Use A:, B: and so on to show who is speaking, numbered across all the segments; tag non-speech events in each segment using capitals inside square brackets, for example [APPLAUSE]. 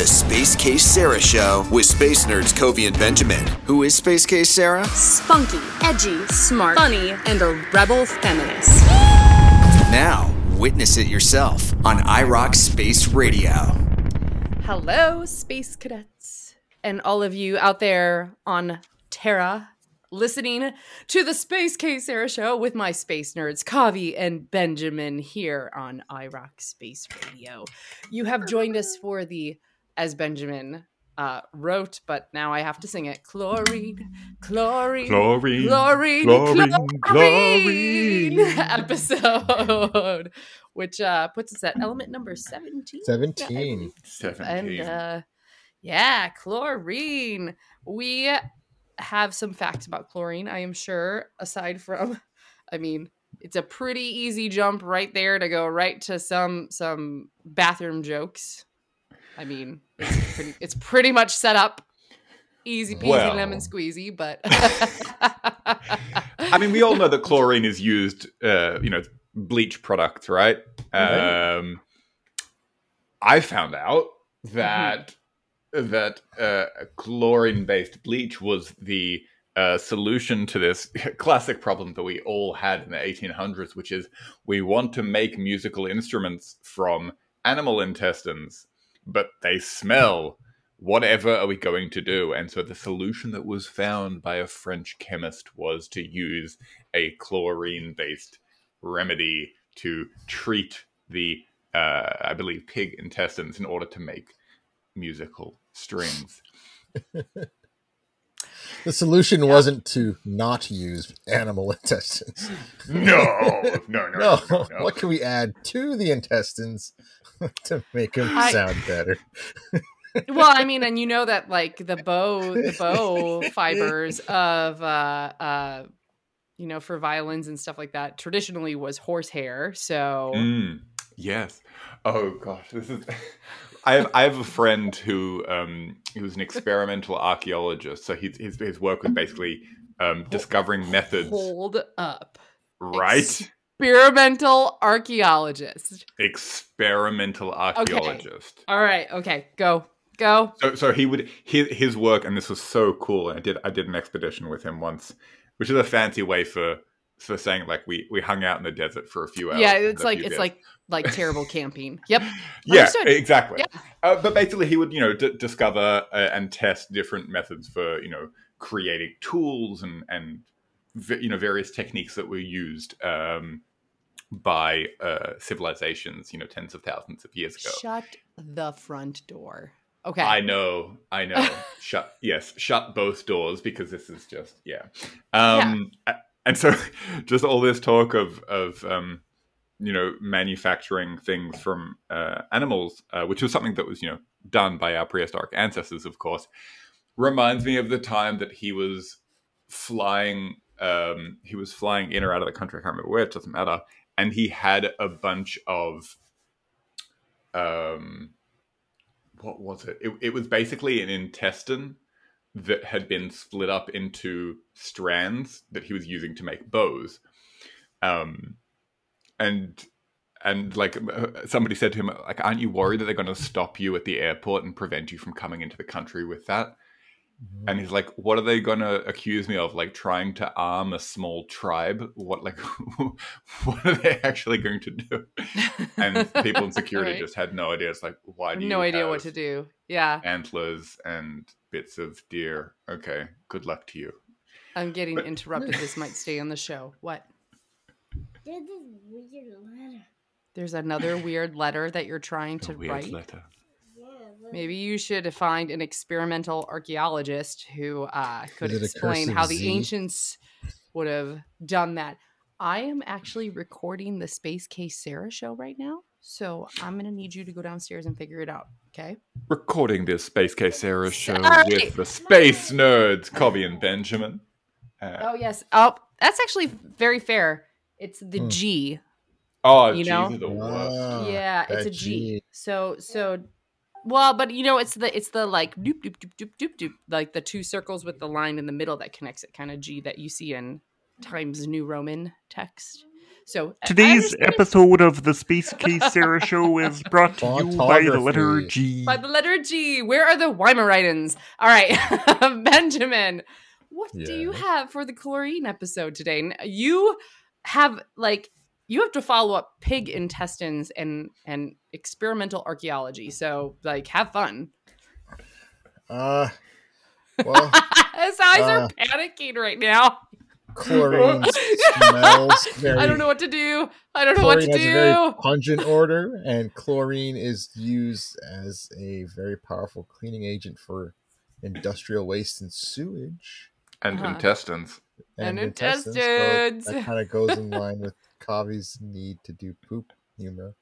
A: the Space Case Sarah Show with space nerds Kavi and Benjamin. Who is Space Case Sarah?
B: Spunky, edgy, smart, funny, and a rebel feminist.
A: Now, witness it yourself on iRoc Space Radio.
B: Hello, space cadets, and all of you out there on Terra listening to the Space Case Sarah show with my space nerds, Kavi and Benjamin, here on iRoc Space Radio. You have joined us for the, as Benjamin uh, wrote, but now I have to sing it chlorine, chlorine,
C: Chlorine,
B: chlorine,
C: chlorine,
B: chlorine [LAUGHS] episode, which uh, puts us at element number 17.
D: 17.
B: And uh, yeah, chlorine. We have some facts about chlorine, I am sure, aside from I mean, it's a pretty easy jump right there to go right to some some bathroom jokes. I mean, it's pretty, it's pretty much set up easy peasy
C: Well.
B: lemon squeezy, but [LAUGHS]
C: I mean, we all know that chlorine is used, uh, you know, bleach products, right? Um, I found out that that uh, chlorine-based bleach was the uh, solution to this [LAUGHS] classic problem that we all had in the 1800s, which is we want to make musical instruments from animal intestines, but they smell. Whatever are we going to do? And so the solution that was found by a French chemist was to use a chlorine based remedy to treat the, uh, I believe, pig intestines in order to make musical strings. [LAUGHS]
D: The solution wasn't to not use animal [LAUGHS] intestines.
C: No, no, no, [LAUGHS]
D: No,
C: no, no, no.
D: what can we add to the intestines [LAUGHS] to make them
B: I-
D: sound better?
B: well, I mean, and you know that like the bow, the bow fibers of uh uh you know for violins and stuff like that traditionally was horsehair. So
C: Mm, yes. Oh gosh, this is. I have I have a friend who um who's an experimental archaeologist. So his his, his work was basically um, discovering methods.
B: hold up,
C: Right,
B: experimental archaeologist.
C: experimental archaeologist.
B: All right, okay, go go.
C: So so he would his his work, and this was so cool. And I did I did an expedition with him once, which is a fancy way for for saying like we we hung out in the desert for a few hours.
B: Yeah, it's like it's
C: days.
B: like like [LAUGHS] terrible camping. Yep.
C: yeah
B: Understood.
C: exactly
B: Yeah.
C: uh, but basically he would you know d- discover uh, and test different methods for you know creating tools and and you know various techniques that were used um, by uh, civilizations you know tens of thousands of years ago
B: Shut the front door. Okay.
C: I know, I know. [LAUGHS] shut, yes, shut both doors because this is just, yeah. Um, a- And so, [LAUGHS] just all this talk of of um, you know manufacturing things from uh, animals, uh, which was something that was you know done by our prehistoric ancestors, of course, reminds me of the time that he was flying. Um, he was flying in or out of the country. I can't remember where. It doesn't matter. And he had a bunch of um what was it? it? It was basically an intestine that had been split up into strands that he was using to make bows. Um, and and like somebody said to him, like, aren't you worried that they're going to stop you at the airport and prevent you from coming into the country with that? And he's like, "What are they going to accuse me of? Like trying to arm a small tribe? What like, [LAUGHS] what are they actually going to do?" And people in security
B: Right.
C: just had no idea. It's like, why do you
B: no idea what to do. Yeah.
C: Antlers and bits of deer. Okay, good luck to you.
B: I'm getting
C: But-
B: interrupted. This might stay on the show. What?
E: There's this weird letter.
B: There's another weird letter that you're trying to
C: A weird
B: write.
C: letter.
E: Yeah, look.
B: Maybe you should find an experimental archaeologist who uh, could
D: Is it a
B: explain how the
D: Z?
B: ancients would have done that. I am actually recording the Space Case Sarah show right now, so I'm gonna need you to go downstairs and figure it out. Okay?
C: Recording this Space Case Sarah show
B: Sorry.
C: with the space nerds, Kavi and Benjamin. Uh,
B: Oh yes. Oh, that's actually very fair. It's the
D: Hmm.
B: G.
C: oh,
B: you
C: Jesus,
B: know?
C: the worst.
D: Ah,
B: yeah, it's a
D: that
B: So so well, but you know, it's the it's the like doop doop doop doop doop doop, like the two circles with the line in the middle that connects it, kind of G that you see in Times New Roman text. So I- I
F: Today's episode of the Space Case Sarah Show [LAUGHS] is brought to you by the letter G.
B: by the letter G. Where are the Weimaritans? All right, [LAUGHS] Benjamin, what do you have for the chlorine episode today? You have like you have to follow up pig intestines and and experimental archaeology. So like, have fun.
D: Uh, well, [LAUGHS]
B: His eyes are
D: Uh,
B: panicking right now.
D: chlorine [LAUGHS] smells very.
B: I don't know what to do. I don't know what to
D: Chlorine has a very
B: do.
D: pungent odor, and chlorine is used as a very powerful cleaning agent for industrial waste and sewage
C: and
B: Uh-huh.
C: intestines.
B: And
D: So
B: intestines.
D: that kind of goes in line with Kavi's need to do poop humor.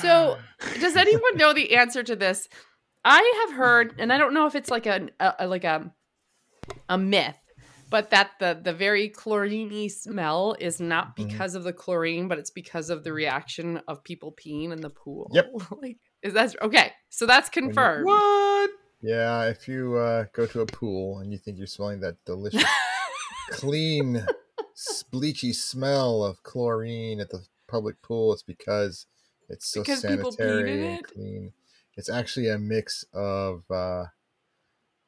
B: So, [SIGHS] does anyone know the answer to this? I have heard, and I don't know if it's like a, a like a a myth, but that the the very chloriney smell is not
D: Mhm.
B: because of the chlorine, but it's because of the reaction of people peeing in the pool.
D: Yep. [LAUGHS]
B: like, is that okay? So that's
D: you-
B: confirmed.
C: What?
D: Yeah, if you uh, go to a pool and you think you're smelling that delicious, [LAUGHS] clean, s- bleachy smell of chlorine at the public pool, it's because it's so
B: Because people peed in
D: sanitary and
B: it?
D: clean. It's actually a mix of, uh,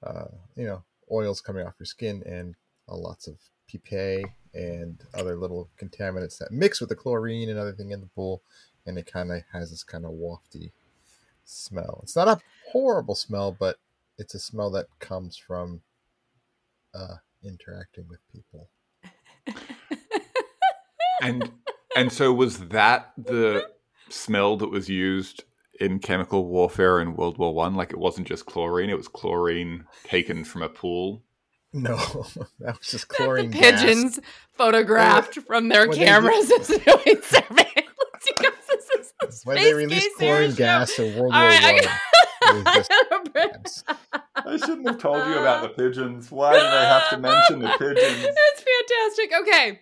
D: uh, you know, oils coming off your skin and uh, lots of PPA and other little contaminants that mix with the chlorine and other thing in the pool, and it kind of has this kind of wafty smell. It's not a horrible smell, but it's a smell that comes from uh, interacting with people.
C: And and so was that the smell that was used in chemical warfare in World War One? Like it wasn't just chlorine; it was chlorine taken from a pool.
D: No, [LAUGHS] that was just
B: That
D: chlorine
B: the
D: gas.
B: pigeons photographed from their cameras as doing surveillance. [LAUGHS] Because this is the
D: When
B: Space
D: they released
B: Case Sarah
D: chlorine gas in World
B: All
D: War
B: right, I
D: One, [LAUGHS]
B: got-
D: it was just gas.
C: I shouldn't have told you about the [LAUGHS] pigeons. Why did I have to mention the pigeons? [LAUGHS]
B: It's fantastic. Okay.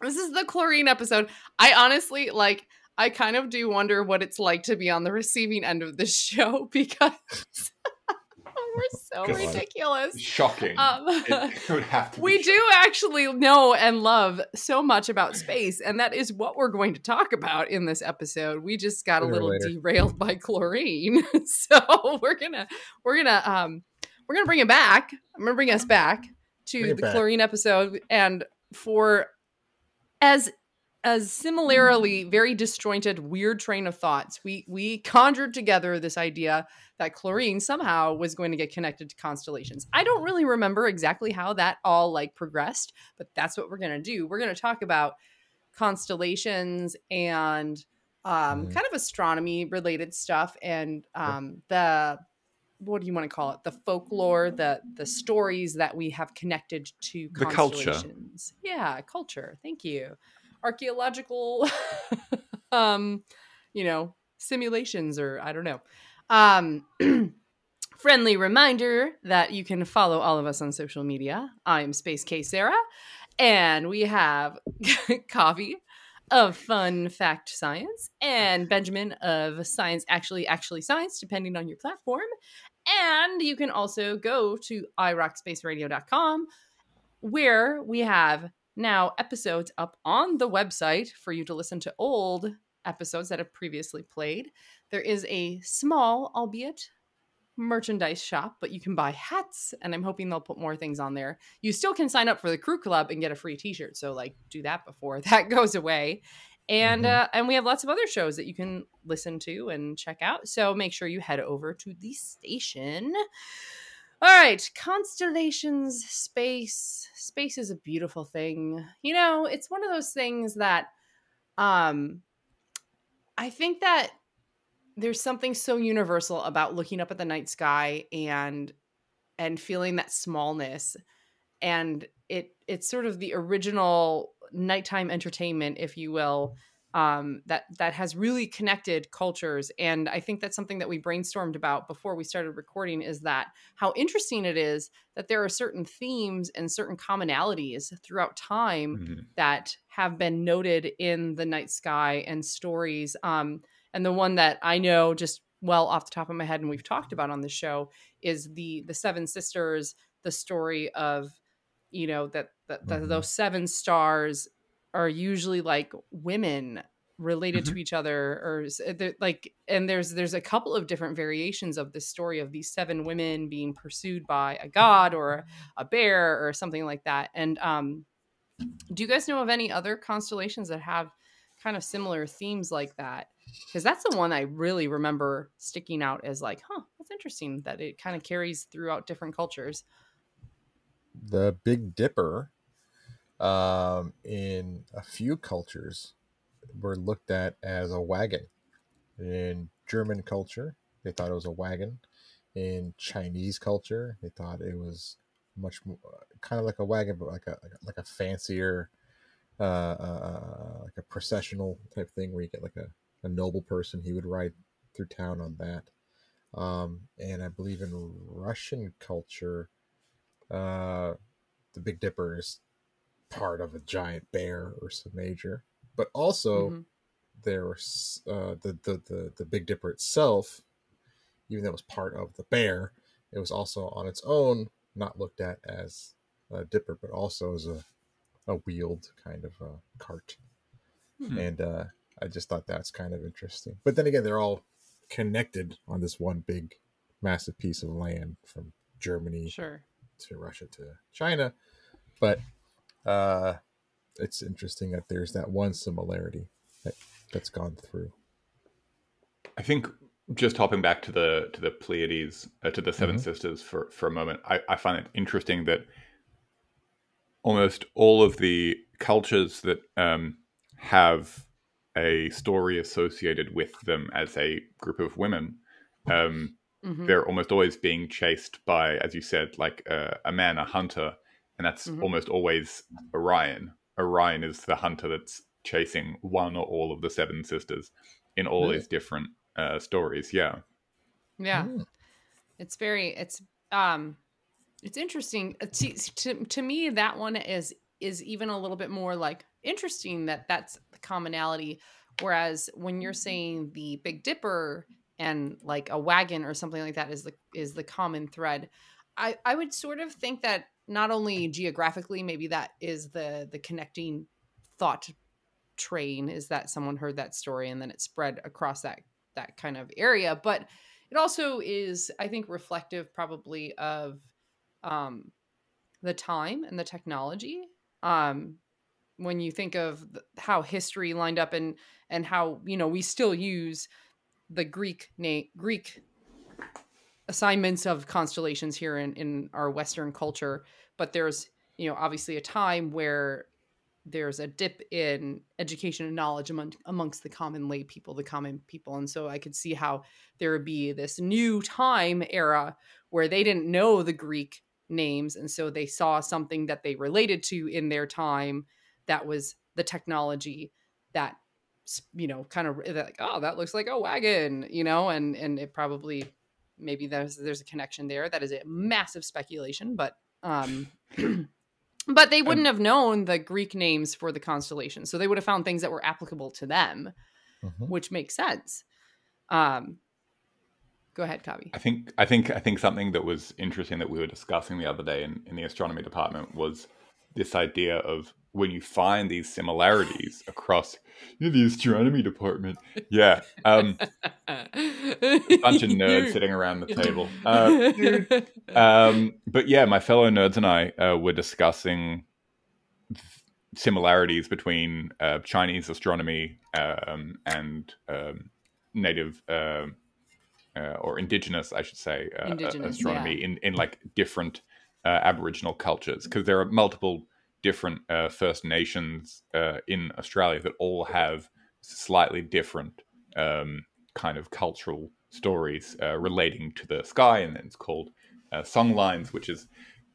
B: This is the chlorine episode. I honestly like I kind of do wonder what it's like to be on the receiving end of this [LAUGHS] show because we're so
D: God.
B: ridiculous.
C: Shocking.
B: Um,
C: it, it would have to. be
B: we do actually know and love so much about space, and that is what we're going to talk about in this episode. We just got a little
D: later.
B: derailed by chlorine, so we're gonna we're gonna um we're gonna bring it back. I'm gonna bring us back to
D: Bring
B: the
D: back.
B: chlorine episode, and for as as similarly very disjointed weird train of thoughts we we conjured together this idea that chlorine somehow was going to get connected to constellations i don't really remember exactly how that all like progressed but that's what we're going to do we're going to talk about constellations and um
D: Mhm.
B: kind of astronomy related stuff and um the what do you want to call it? The folklore the the stories that we have connected to
C: The culture.
B: yeah culture thank you. Archaeological [LAUGHS] um you know simulations or i don't know. Um [CLEARS THROAT] friendly reminder that you can follow all of us on social media. I'm space k sarah and we have [LAUGHS] coffee of fun fact science and benjamin of science actually actually science depending on your platform and you can also go to irocspaceradio.com where we have now episodes up on the website for you to listen to old episodes that have previously played. There is a small, albeit merchandise shop, but you can buy hats, and I'm hoping they'll put more things on there. You still can sign up for the crew club and get a free T-shirt, so like do that before [LAUGHS] that goes away. And
D: Mhm.
B: uh, and we have lots of other shows that you can listen to and check out. So make sure you head over to the station. All right, constellations, space. Space is a beautiful thing. You know, it's one of those things that um I think that there's something so universal about looking up at the night sky and and feeling that smallness and it it's sort of the original nighttime entertainment if you will um, that that has really connected cultures and i think that's something that we brainstormed about before we started recording is that how interesting it is that there are certain themes and certain commonalities throughout time
C: Mhm.
B: that have been noted in the night sky and stories. Um, and the one that I know just well off the top of my head, and we've talked about on the show, is the the Seven Sisters, the story of you know that that, that
D: Mhm.
B: those seven stars are usually like women related to each other or they're, like and there's there's a couple of different variations of this story of these seven women being pursued by a god or a bear or something like that and um do you guys know of any other constellations that have kind of similar themes like that because that's the one i really remember sticking out as like huh that's interesting that it kind of carries throughout different cultures
D: the Big Dipper, um, in a few cultures, were looked at as a wagon. In German culture, they thought it was a wagon. In Chinese culture, they thought it was much more kind of like a wagon, but like a like a, like a fancier, uh, uh, like a processional type thing where you get like a, a noble person. He would ride through town on that. Um, and I believe in Russian culture, uh, the Big Dipper is part of a giant bear or some major, but also
B: Mhm.
D: there was uh, the, the the the Big Dipper itself, even though it was part of the bear, it was also on its own not looked at as a dipper, but also as a a wheeled kind of uh, cart,
C: Hmm.
D: and uh, I just thought that's kind of interesting. But then again, they're all connected on this one big, massive piece of land from Germany
B: sure
D: to Russia to China, but uh, it's interesting that there's that one similarity that that's gone through.
C: I think just hopping back to the to the Pleiades, uh, to the 7
D: Mhm.
C: sisters for for a moment, I, I find it interesting that almost all of the cultures that um, have a story associated with them as a group of women, um,
B: Mhm.
C: they're almost always being chased by, as you said, like uh, a man, a hunter, and that's
B: Mhm.
C: almost always Orion. Orion is the hunter that's chasing one or all of the seven sisters in all
D: Really?
C: these different uh, stories. Yeah,
B: yeah
D: Mm.
B: it's very it's um it's interesting Uh, to, to, to me that one is is even a little bit more like interesting that that's the commonality whereas when you're saying the big dipper and like a wagon or something like that is the is the common thread i i would sort of think that not only geographically maybe that is the the connecting thought train is that someone heard that story and then it spread across that that kind of area but it also is i think reflective probably of um the time and the technology um when you think of how history lined up and and how you know we still use the greek name greek assignments of constellations here in in our western culture but there's you know obviously a time where there's a dip in education and knowledge among, amongst the common lay people the common people. And so i could see how there would be this new time era where they didn't know the greek names and so they saw something that they related to in their time that was the technology that you know kind of like oh that looks like a wagon you know and and it probably maybe there's there's a connection there that is a massive speculation but um [CLEARS THROAT] but they wouldn't have known the greek names for the constellation so they would have found things that were applicable to them
D: Mhm.
B: which makes sense um go ahead kavi
C: I think I think I think something that was interesting that we were discussing the other day in, in the astronomy department was this idea of when you find these similarities [LAUGHS] across the astronomy department. Yeah, um, a bunch of nerds [LAUGHS] sitting around the table. Uh, um, [LAUGHS] but yeah, my fellow nerds and I uh, were discussing similarities between uh, Chinese astronomy um, and um, native um uh, or indigenous, I should say, uh, uh, astronomy in, in like different uh, Aboriginal cultures. Because there are multiple different uh, First Nations uh, in Australia that all have slightly different um, kind of cultural stories uh, relating to the sky, and it's called uh, songlines, which is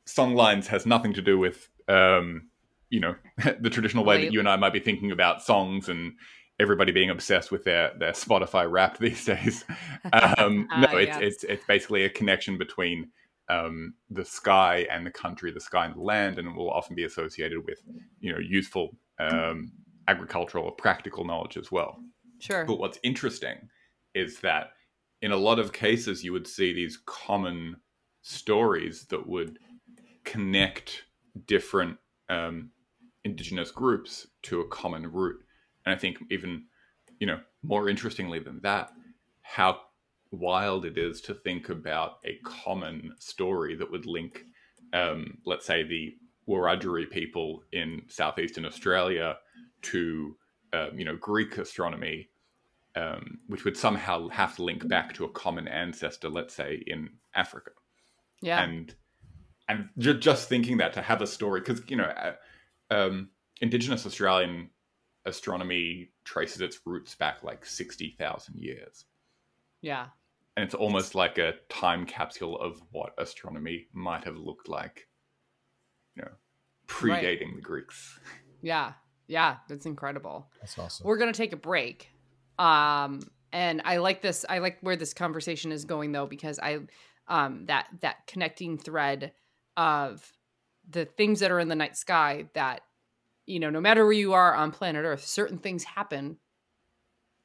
C: songlines has nothing to do with um, you know [LAUGHS] the traditional way that you and I might be thinking about songs and everybody being obsessed with their their Spotify Wrapped [LAUGHS] these days. Um, [LAUGHS] no,
B: Ah,
C: it's
B: yes.
C: it's it's basically a connection between um, the sky and the country, the sky and the land, and it will often be associated with you know useful um, agricultural or practical knowledge as well.
B: sure
C: But what's interesting is that in a lot of cases, you would see these common stories that would connect different um, indigenous groups to a common root. And I think even, you know, more interestingly than that, how wild it is to think about a common story that would link, um, let's say, the Wiradjuri people in southeastern Australia to, um, you know, Greek astronomy, um, which would somehow have to link back to a common ancestor, let's say, in Africa
B: Yeah.
C: and and just thinking that to have a story because you know uh, um, indigenous australian astronomy traces its roots back like 60,000 years
B: yeah.
C: and it's almost like a time capsule of what astronomy might have looked like you know predating the greeks
B: Yeah. Yeah. That's incredible.
D: That's awesome.
B: We're gonna take a break. Um, and I like this. I like where this conversation is going though, because I, um, that that connecting thread of the things that are in the night sky that, you know, no matter where you are on planet Earth, certain things happen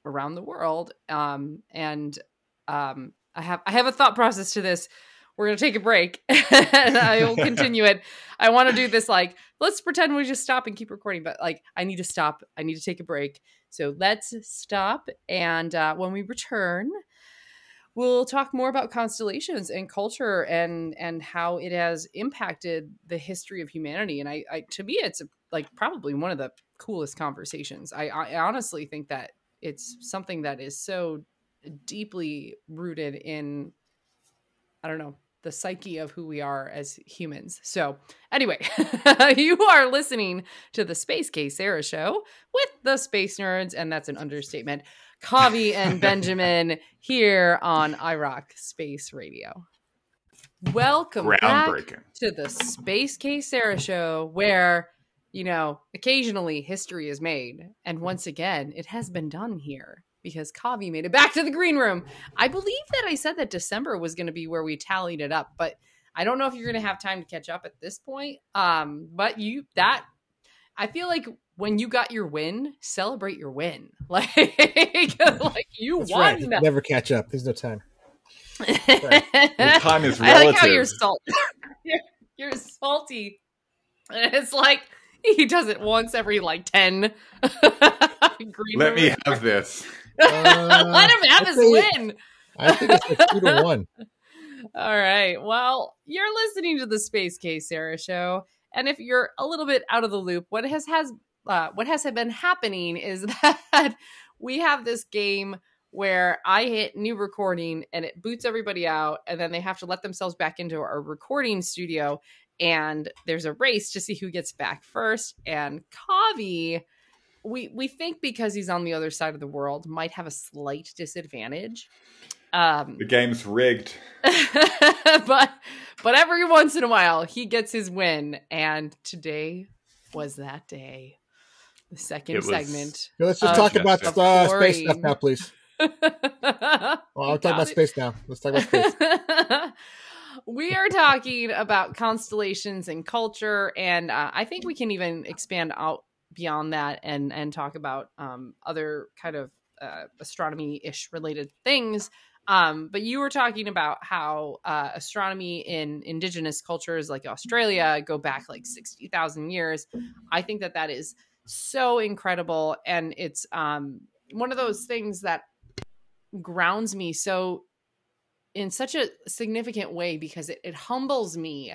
B: around the world. Um, and um, I have I have a thought process to this. We're gonna take a break, [LAUGHS] and I will [LAUGHS] continue it. I want to do this like let's pretend we just stop and keep recording, but like I need to stop. I need to take a break. So let's stop, and uh, when we return, we'll talk more about constellations and culture and and how it has impacted the history of humanity. And I, I to me, it's like probably one of the coolest conversations. I, I honestly think that it's something that is so deeply rooted in I don't know the psyche of who we are as humans. So, anyway, [LAUGHS] you are listening to the Space Case Sarah show with the Space Nerds, and that's an understatement. Kavi and Benjamin [LAUGHS] here on IROC Space Radio. Welcome back to the Space Case Sarah show, where, you know, occasionally history is made. And once again, it has been done here because Kavi made it back to the green room. I believe that I said that December was going to be where we tallied it up, but I don't know if you're going to have time to catch up at this point. Um, but you, that, I feel like when you got your win, celebrate your win. [LAUGHS] Like, like you
D: That's right.
B: won.
D: You Never catch up. There's no time. [LAUGHS]
C: The time is relative.
B: I like how you're salty. [LAUGHS] you're, you're salty. And it's like [LAUGHS] he does it once every like 10 [LAUGHS]
C: let me have this
D: Uh, [LAUGHS]
B: Let him have
D: I'd
B: his
D: say-
B: win.
D: I think it's like two to one.
B: All right. Well, you're listening to the Space Case Sarah show, and if you're a little bit out of the loop, what has has uh, what has been happening is that we have this game where I hit new recording and it boots everybody out, and then they have to let themselves back into our recording studio, and there's a race to see who gets back first. And Kavi, we we think because he's on the other side of the world, might have a slight disadvantage. Um,
C: the game's rigged [LAUGHS]
B: but but every once in a while he gets his win and today was that day the second
C: was-
B: segment
D: Yeah, let's just talk about
C: Of
D: uh, space stuff now, please. [LAUGHS] Well, I'll talk about
B: it.
D: space now. Let's talk about space. [LAUGHS]
B: we are talking about constellations and culture and uh, i think we can even expand out beyond that and and talk about um, other kind of uh, astronomy-ish related things. Um, but you were talking about how uh, astronomy in indigenous cultures like australia go back like 60000 years. I think that that is so incredible and it's um, one of those things that grounds me so in such a significant way because it, it humbles me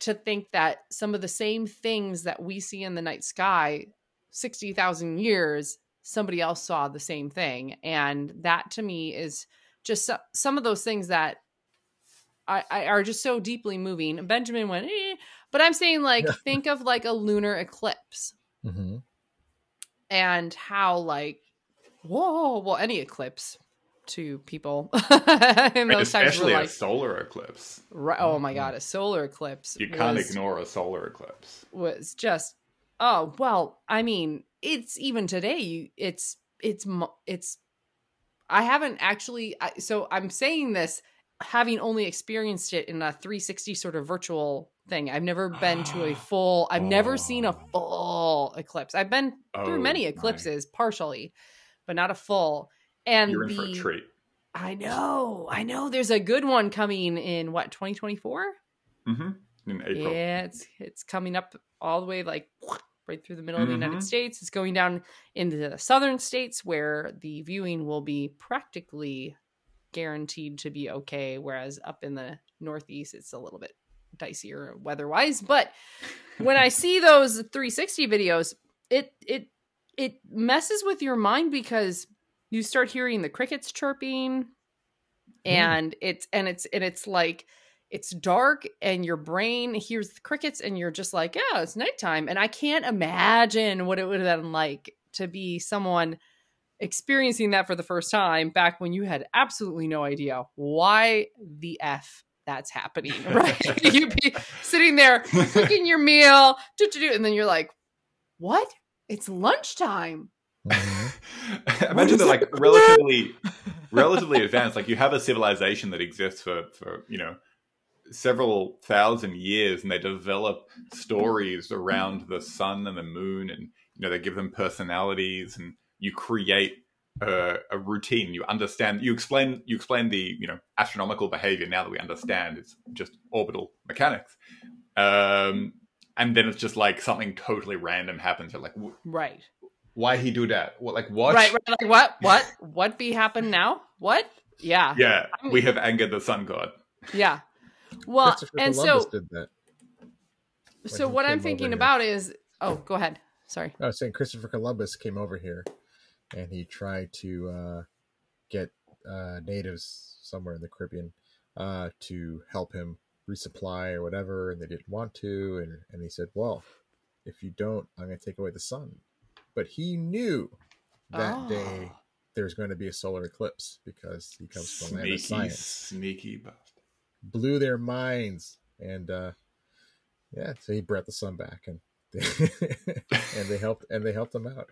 B: to think that some of the same things that we see in the night sky 60,000 years somebody else saw the same thing. And that to me is just so, some of those things that I, I are just so deeply moving. Benjamin went eh, but i'm saying like think of like a lunar eclipse.
D: Hmm
B: and how like whoa well any eclipse to people [LAUGHS] in those times
C: especially
B: were
C: a
B: like
C: solar eclipse.
B: Right, oh my god a solar eclipse
C: you can't
B: was,
C: ignore a solar eclipse.
B: was just oh well i mean it's even today you it's it's it's i haven't actually I, so i'm saying this having only experienced it in a 360 sort of virtual thing. I've never been to a [GASPS] full i've never seen a
C: Oh.
B: full eclipse. I've been through
C: Oh,
B: many
C: my.
B: eclipses partially but not a full and
C: you're in
B: the,
C: for a treat
B: i know i know there's a good one coming in what 2024
C: hmm in april
B: yeah, it's it's coming up all the way like right through the middle of the. United States. It's going down into the southern states where the viewing will be practically guaranteed to be okay, whereas up in the Northeast, it's a little bit dicier weather-wise. But when I [LAUGHS] see those 360 videos, it it it messes with your mind because you start hearing the crickets chirping and it's and it's and it's like it's dark and your brain hears the crickets and you're just like yeah it's nighttime. And i can't imagine what it would have been like to be someone experiencing that for the first time back when you had absolutely no idea why the f that's happening [LAUGHS] right? [LAUGHS] You'd be sitting there cooking your meal and then you're like what? It's lunchtime.
D: Mhm.
C: Imagine they're like relatively, [LAUGHS] relatively advanced. Like you have a civilization that exists for for you know several thousand years, and they develop stories around the sun and the moon, and you know they give them personalities, and you create a, a routine. You understand. You explain. You explain the you know astronomical behavior. Now that we understand, it's just orbital mechanics. Um, and then it's just like something totally random happens. You're like,
B: right
C: why he do that? What like what?
B: right, right like what [LAUGHS] what what be happen now what yeah
C: Yeah, we have angered the sun god.
B: yeah well and
D: Columbus
B: so
D: did that.
B: so what i'm thinking about is oh go ahead sorry
D: I was saying Christopher Columbus came over here, and he tried to uh, get uh, natives somewhere in the Caribbean uh, to help him resupply or whatever, and they didn't want to, and and he said, "Well, if you don't, I'm going to take away the sun." But he knew that day
B: Oh.
D: there's going to be a solar eclipse because he comes from the land
C: Sneaky,
D: of science.
C: sneaky bastard.
D: Blew their minds, and uh, yeah, so he brought the sun back, and [LAUGHS] and they helped and they helped him out.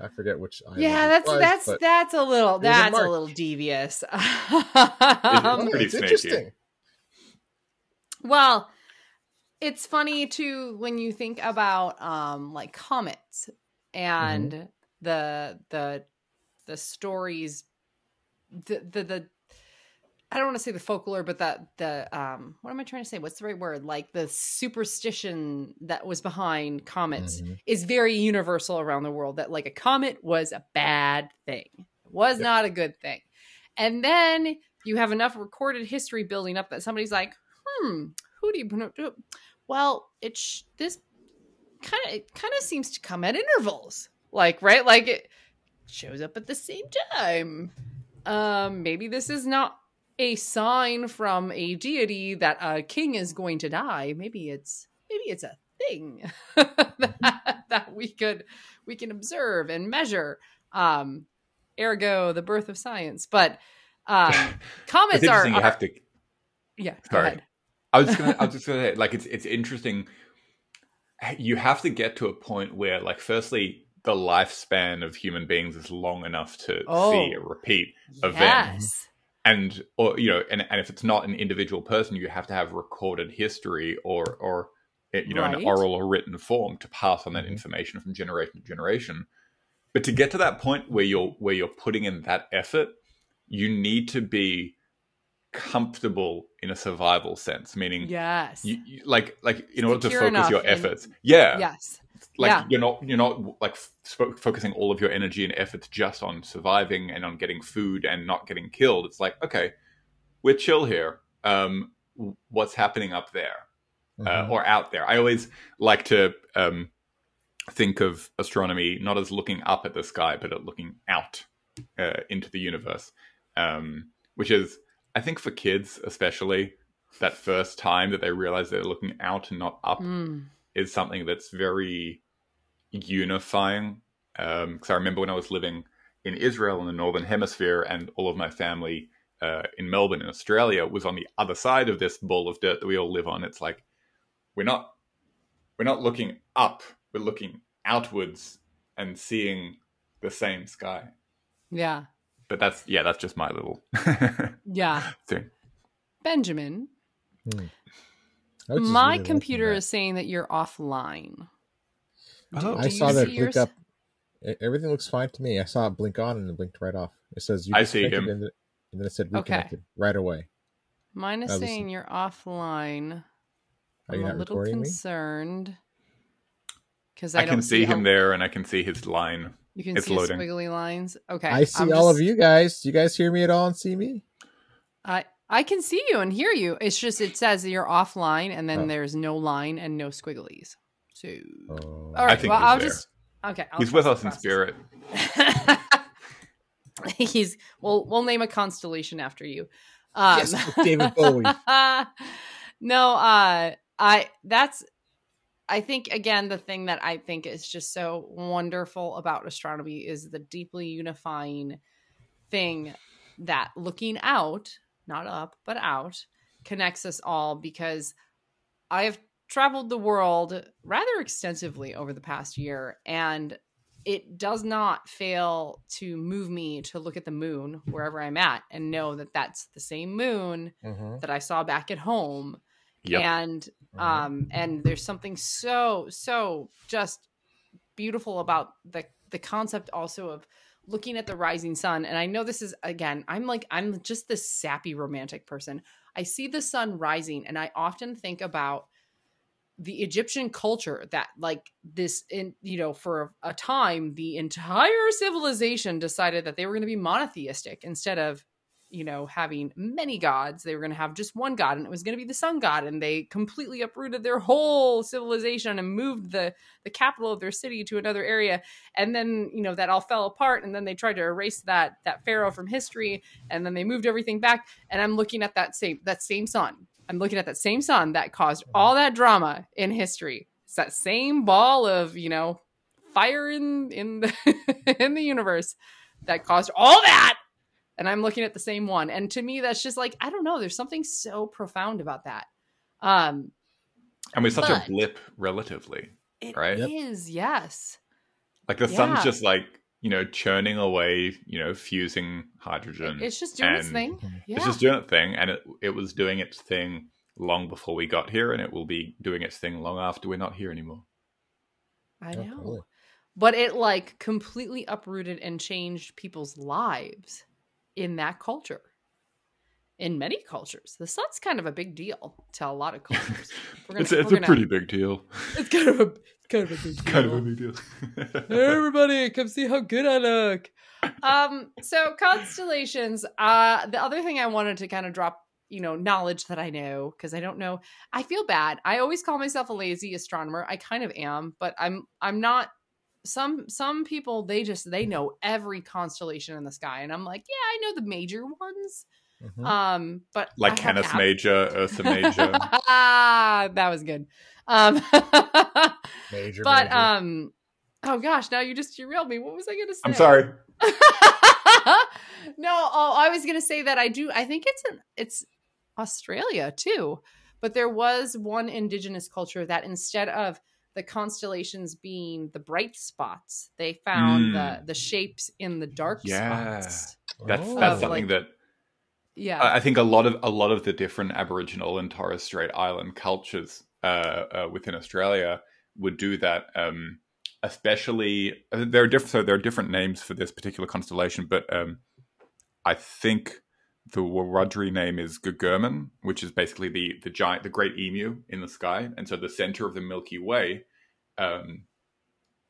D: I forget which. island
B: yeah that's
D: was,
B: that's that's a little that's a
D: March.
B: little devious
D: Oh, [LAUGHS]
C: pretty
D: it's
C: sneaky.
D: interesting.
B: well it's funny too when you think about um like comets and
D: Mm-hmm.
B: the the the stories the the the I don't want to say the folklore, but that the um what am I trying to say? What's the right word? Like the superstition that was behind comets
D: Mhm.
B: is very universal around the world that like a comet was a bad thing. It was
D: Yep.
B: not a good thing. And then you have enough recorded history building up that somebody's like, "Hmm, who do you do?" Well, it's this kind of it kind of seems to come at intervals. Like, right? Like it shows up at the same time. Um maybe this is not a sign from a deity that a king is going to die. Maybe it's maybe it's a thing that, [LAUGHS] that we could we can observe and measure. Um, ergo, the birth of science. But um, [LAUGHS] comets are, are
C: you have to.
B: yeah.
C: Sorry.
B: Ahead.
C: I was just gonna. I was just gonna say, like, it's it's interesting. You have to get to a point where, like, firstly, the lifespan of human beings is long enough to
B: Oh.
C: see a repeat event.
B: Yes.
C: and or you know and, and if it's not an individual person you have to have recorded history or or you know
B: Right.
C: an oral or written form to pass on that
D: Mhm.
C: information from generation to generation but to get to that point where you're where you're putting in that effort you need to be comfortable in a survival sense meaning
B: Yes.
C: you, you- like like in order to focus your
B: enough and-
C: efforts yeah
B: yes.
C: like
B: Yeah.
C: you're not you're not like f- focusing all of your energy and efforts just on surviving and on getting food and not getting killed it's like okay we're chill here um what's happening up there uh,
D: Mhm.
C: or out there i always like to um think of astronomy not as looking up at the sky but at looking out uh, into the universe um which is i think for kids especially that first time that they realize they're looking out and not up
B: Mm.
C: is something that's very unifying. Because I remember when I was living in Israel in the Northern Hemisphere, and all of my family uh, in Melbourne, in Australia, was on the other side of this ball of dirt that we all live on. It's like we're not we're not looking up; we're looking outwards and seeing the same sky.
B: Yeah.
C: But that's yeah, that's just my little [LAUGHS]
B: Yeah.
C: thing.
B: Benjamin, hmm.
D: I was just
B: my
D: really
B: computer is saying that you're offline.
C: Oh.
D: I
B: do
D: saw that
B: see
D: blink
B: yours?
D: up. Everything looks fine to me. I saw it blink on and it blinked right off. It says you
C: I see him.
D: And, then- and then it said
B: Okay.
D: right away.
B: Mine is
D: I was-
B: saying you're offline.
D: Are
B: I'm
D: not
B: a little concerned. Because
C: I,
B: I, don't
C: can see him
B: how-
C: there, and I can see his line.
B: You can
C: It's
B: see his
C: loading.
B: squiggly lines. Okay,
D: I see
B: I'm
D: all of
B: just-
D: you guys.
B: Okay,
D: I see
B: I'm
D: all of you guys. Do you guys hear me at all and see me?
B: I I can see you and hear you. It's just it says you're offline, and then
D: Oh.
B: there's no line and no squigglies. So,
D: Oh.
B: all
C: I think
B: well, I'll
C: there.
B: just okay. I'll
C: He's with us in spirit. [LAUGHS]
B: he's we'll we'll name a constellation after you. Um,
D: Yes, David Bowie. [LAUGHS]
B: no, uh, I that's I think again the thing that I think is just so wonderful about astronomy is the deeply unifying thing that looking out, not up, but out, connects us all because I have traveled the world rather extensively over the past year and it does not fail to move me to look at the moon wherever I'm at and know that that's the same moon
D: Mhm,
B: that I saw back at home
C: Yep.
B: and
D: mhm.
B: um and there's something so so just beautiful about the the concept also of looking at the rising sun and i know this is again i'm like i'm just this sappy romantic person i see the sun rising and i often think about the egyptian culture that like this in you know for a time the entire civilization decided that they were going to be monotheistic instead of you know, having many gods. They were going to have just one god, and it was going to be the sun god. And they completely uprooted their whole civilization and moved the the capital of their city to another area. And then, you know, that all fell apart. And then they tried to erase that that pharaoh from history. And then they moved everything back. And I'm looking at that same that same sun. I'm looking at that same sun that caused mm-hmm. all that drama in history. It's that same ball of you know fire in in the [LAUGHS] in the universe that caused all that and I'm looking at the same one. And to me, that's just like, I don't know, there's something so profound about that. Um,
C: I mean, such a blip relatively.
B: it is,
C: Right.
D: Yep.
B: yes.
C: Like the sun's just like you know churning away, you know, fusing hydrogen.
B: It's just doing its thing. Yeah.
C: It's just doing its thing, and it it was doing its thing long before we got here, and it will be doing its thing long after we're not here anymore.
B: I
D: Yeah,
B: know.
D: totally.
B: But it like completely uprooted and changed people's lives in that culture. In many cultures. The sun's kind of a big deal to a lot of cultures. [LAUGHS] Gonna-
C: it's it's a
B: gonna-
C: pretty big deal. [LAUGHS]
B: It's kind of a kind of a big deal. [LAUGHS]
C: kind of a big deal.
B: Hey, everybody come see how good i look um so constellations uh the other thing i wanted to kind of drop you know knowledge that i know because i don't know i feel bad i always call myself a lazy astronomer i kind of am but i'm i'm not some some people they just they know every constellation in the sky and i'm like yeah i know the major ones
D: Mhm.
B: um but
C: like
B: I have
C: Canis
B: to
C: Major, Ursa Major. [LAUGHS]
B: ah that was good um [LAUGHS]
D: Major,
B: but
D: major.
B: um oh gosh now you just you derailed me what was i gonna say
C: I'm sorry. [LAUGHS]
B: no oh i was gonna say that i do i think it's an it's australia too but there was one indigenous culture that instead of the constellations being the bright spots they found the the shapes in the dark
C: Yeah.
B: spots
C: That's
D: Oh.
C: that's
B: Of,
C: something
B: like-
C: that
B: yeah
C: I I think a lot of a lot of the different Aboriginal and Torres Strait Island cultures uh, uh, within Australia would do that. Um, especially uh, there are different. So there are different names for this particular constellation, but um, I think the Wiradjuri name is Gugurmin, which is basically the the giant, the great emu in the sky, and so the center of the Milky Way. Um,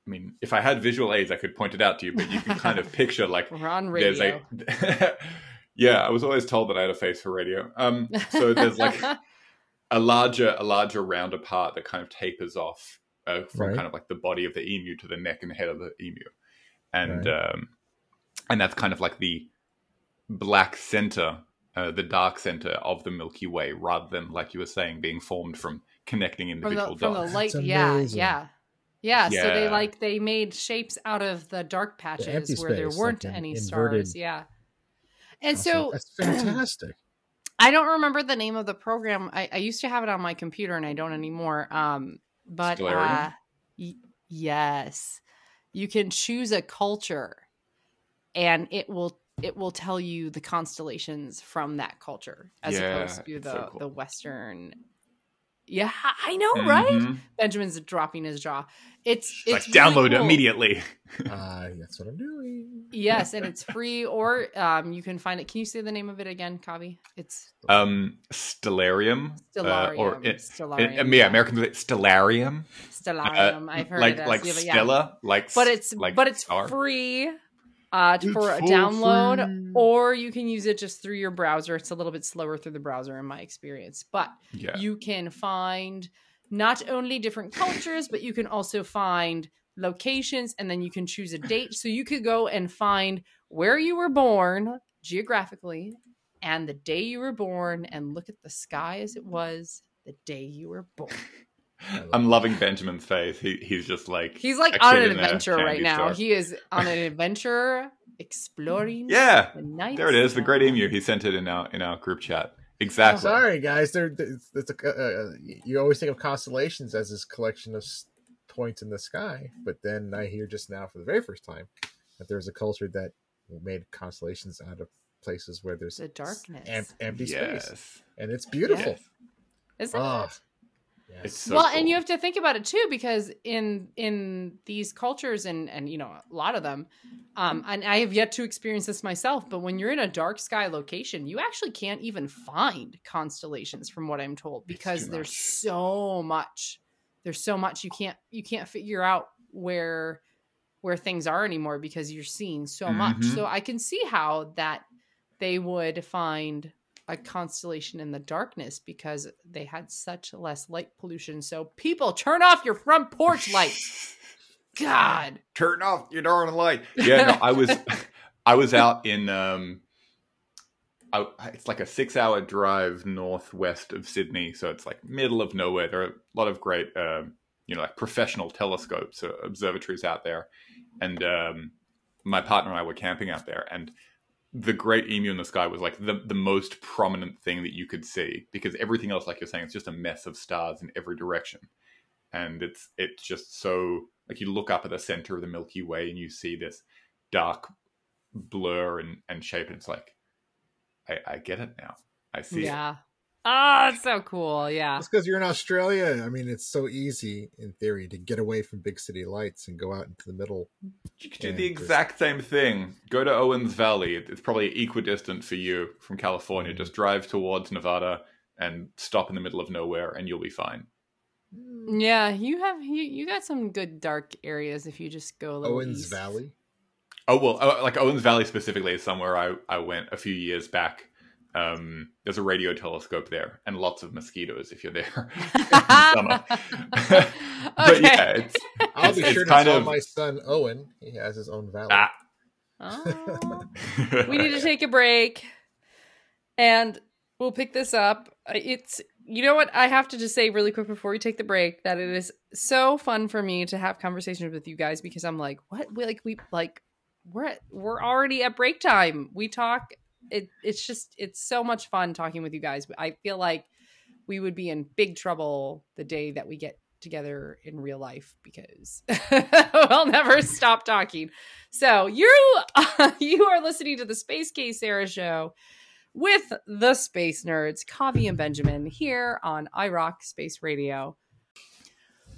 C: I mean, if I had visual aids, I could point it out to you, but you can kind of [LAUGHS] picture like
B: we're on
C: there's
B: radio
C: a [LAUGHS] yeah i was always told that i had a face for radio um so there's like [LAUGHS] a larger a larger rounder part that kind of tapers off uh, from
D: Right.
C: kind of like the body of the emu to the neck and head of the emu and
D: Right.
C: um and that's kind of like the black center uh, the dark center of the milky way rather than like you were saying being formed from connecting
B: from
C: individual
B: the from the
C: dots
B: light
D: That's
B: yeah
D: amazing.
B: Yeah yeah so they like they made shapes out of the dark
D: empty
B: patches where there weren't
D: like an
B: any
D: inverted-
B: stars yeah and
D: Awesome.
B: so
D: that's fantastic. [CLEARS THROAT]
B: i don't remember the name of the program I, I used to have it on my computer and i don't anymore um but
C: Stellarium?
B: uh y- yes you can choose a culture and it will it will tell you the constellations from that culture as
C: Yeah,
B: opposed to the
C: so cool.
B: the western Yeah, I know, right?
C: Mhm.
B: Benjamin's dropping his jaw. It's
C: It's
B: it's
C: like
B: really
C: download
B: cool.
C: immediately. [LAUGHS]
D: Ah, that's what I'm doing.
B: Yes, and it's free, or um, you can find it. Can you say the name of it again, Kavi? It's
C: Um, Stellarium, uh,
B: Stellarium.
C: or it,
B: Stellarium.
C: it- yeah, Americans Stellarium.
B: Stellarium.
C: Uh,
B: I've heard
C: like
B: it as
C: like
B: yeah, but yeah.
C: Stella, like
B: but it's
C: like
B: but it's
C: star.
B: free uh
C: It's
B: for a download
C: free.
B: or you can use it just through your browser. It's a little bit slower through the browser in my experience but
C: Yeah,
B: you can find not only different cultures but you can also find locations and then you can choose a date. So you could go and find where you were born geographically and the day you were born and look at the sky as it was the day you were born [LAUGHS]
C: I'm loving Benjamin's face. He he's just like
B: He's like on an adventure right now.
C: store.
B: He is on an adventure exploring. [LAUGHS]
C: yeah,
B: the night
C: there it is. The great emu. He sent it in our in our group chat. Exactly.
D: Sorry, guys. There, it's, it's a, uh, you always think of constellations as this collection of points in the sky, but then I hear just now for the very first time that there's a culture that made constellations out of places where there's
B: The darkness.
D: em- empty space, and it's beautiful.
C: Yes.
B: Isn't
D: Ah,
B: it?
D: Yes.
C: It's so
B: well,
C: cool.
B: and you have to think about it too, because in in these cultures and and you know a lot of them, um, and I have yet to experience this myself. But when you're in a dark sky location, you actually can't even find constellations, from what I'm told, because there's
C: much.
B: so much. There's so much you can't you can't figure out where where things are anymore because you're seeing so much.
C: Mhm.
B: So I can see how that they would find a constellation in the darkness because they had such less light pollution. So people turn off your front porch lights. [LAUGHS] God.
C: turn off your darn light. [LAUGHS] Yeah, no, I was I was out in um I, it's like a six hour drive northwest of Sydney, so it's like middle of nowhere. There are a lot of great um, you know, like professional telescopes, uh, observatories out there. And um my partner and I were camping out there and the great emu in the sky was like the, the most prominent thing that you could see because everything else, like you're saying, it's just a mess of stars in every direction. And it's it's just so like you look up at the center of the Milky Way and you see this dark blur and, and shape, and it's like, I, I get it now. I see it.
B: Yeah. Oh, it's so cool. Yeah.
D: That's because you're in Australia. I mean, it's so easy in theory to get away from big city lights and go out into the middle.
C: You could do
D: And
C: the
D: just-
C: exact same thing. Go to Owens Valley. It's probably equidistant for you from California. Just drive towards Nevada and stop in the middle of nowhere, and you'll be fine.
B: Yeah, you have you, you got some good dark areas if you just go a little
D: Owens
B: east.
D: Valley.
C: Oh well, uh, like Owens Valley specifically is somewhere I, I went a few years back. Um, there's a radio telescope there, and lots of mosquitoes if you're there [LAUGHS] in [LAUGHS] summer. [LAUGHS] but
B: Okay.
C: yeah, it's
D: I'll
C: It's-
D: be
C: it's
D: sure to tell
C: of-
D: my son Owen. He has his own valley.
C: ah.
B: Oh. we need to take a break and we'll pick this up it's you know what i have to just say really quick before we take the break that it is so fun for me to have conversations with you guys because i'm like what we like we like we're at, we're already at break time we talk it it's just it's so much fun talking with you guys i feel like we would be in big trouble the day that we get together in real life because [LAUGHS] we'll never stop talking so you [LAUGHS] you are listening to the Space Case Sarah show with the Space Nerds, Kavi and Benjamin, here on iRoc Space Radio.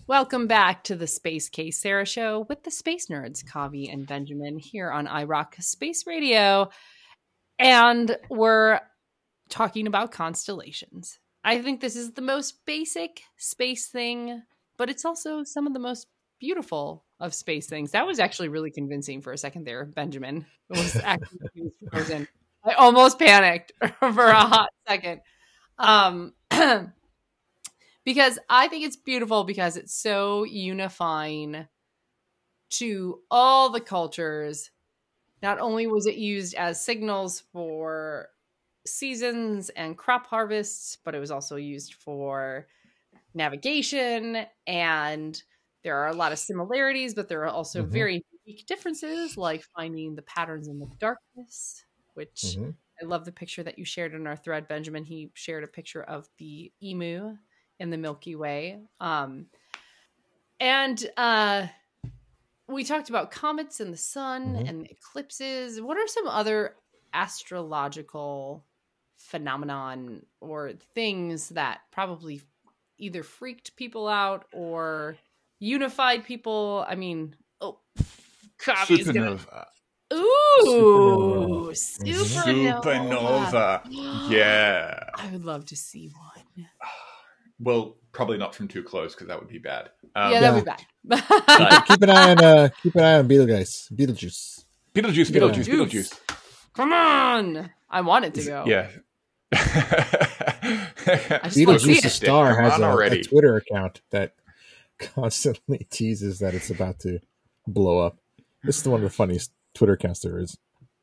B: Welcome back to the Space Case Sarah show with the Space Nerds, Kavi and Benjamin, here on iRoc Space Radio. And we're talking about constellations. I think this is the most basic space thing, but it's also some of the most beautiful of space things. That was actually really convincing for a second there, Benjamin. It was [LAUGHS] actually frozen. I almost panicked [LAUGHS] for a hot second. Um [CLEARS THROAT] because I think it's beautiful because it's so unifying to all the cultures. Not only was it used as signals for seasons and crop harvests, but it was also used for navigation and there are a lot of similarities, but there are also
D: Mhm.
B: very unique differences, like finding the patterns in the darkness, which
D: Mhm.
B: I love the picture that you shared in our thread, Benjamin. He shared a picture of the emu in the Milky Way. Um, and uh, we talked about comets and the sun
D: Mhm.
B: and eclipses. What are some other astrological phenomenon or things that probably either freaked people out or unified people. I mean, oh, Kavi's gonna-
C: Supernova.
B: Ooh,
D: Supernova.
B: supernova.
C: Supernova. [GASPS] Yeah.
B: I would love to see one.
C: Well, probably not from too close because that would be bad. Um,
B: yeah, that'd be bad.
C: But-
D: keep an eye on uh, keep an eye on Beetlejuice. Beetlejuice.
C: Beetlejuice,
D: Yeah.
C: Beetlejuice,
B: Juice.
C: Beetlejuice.
B: Come on, I want it to go.
C: Yeah.
B: I just wanna see
D: Beetlejuice
B: it.
D: the Star
C: Come
D: has a, a. Twitter account that [LAUGHS] constantly teases that it's about to blow up. This is one of the funniest Twitter accounts there is.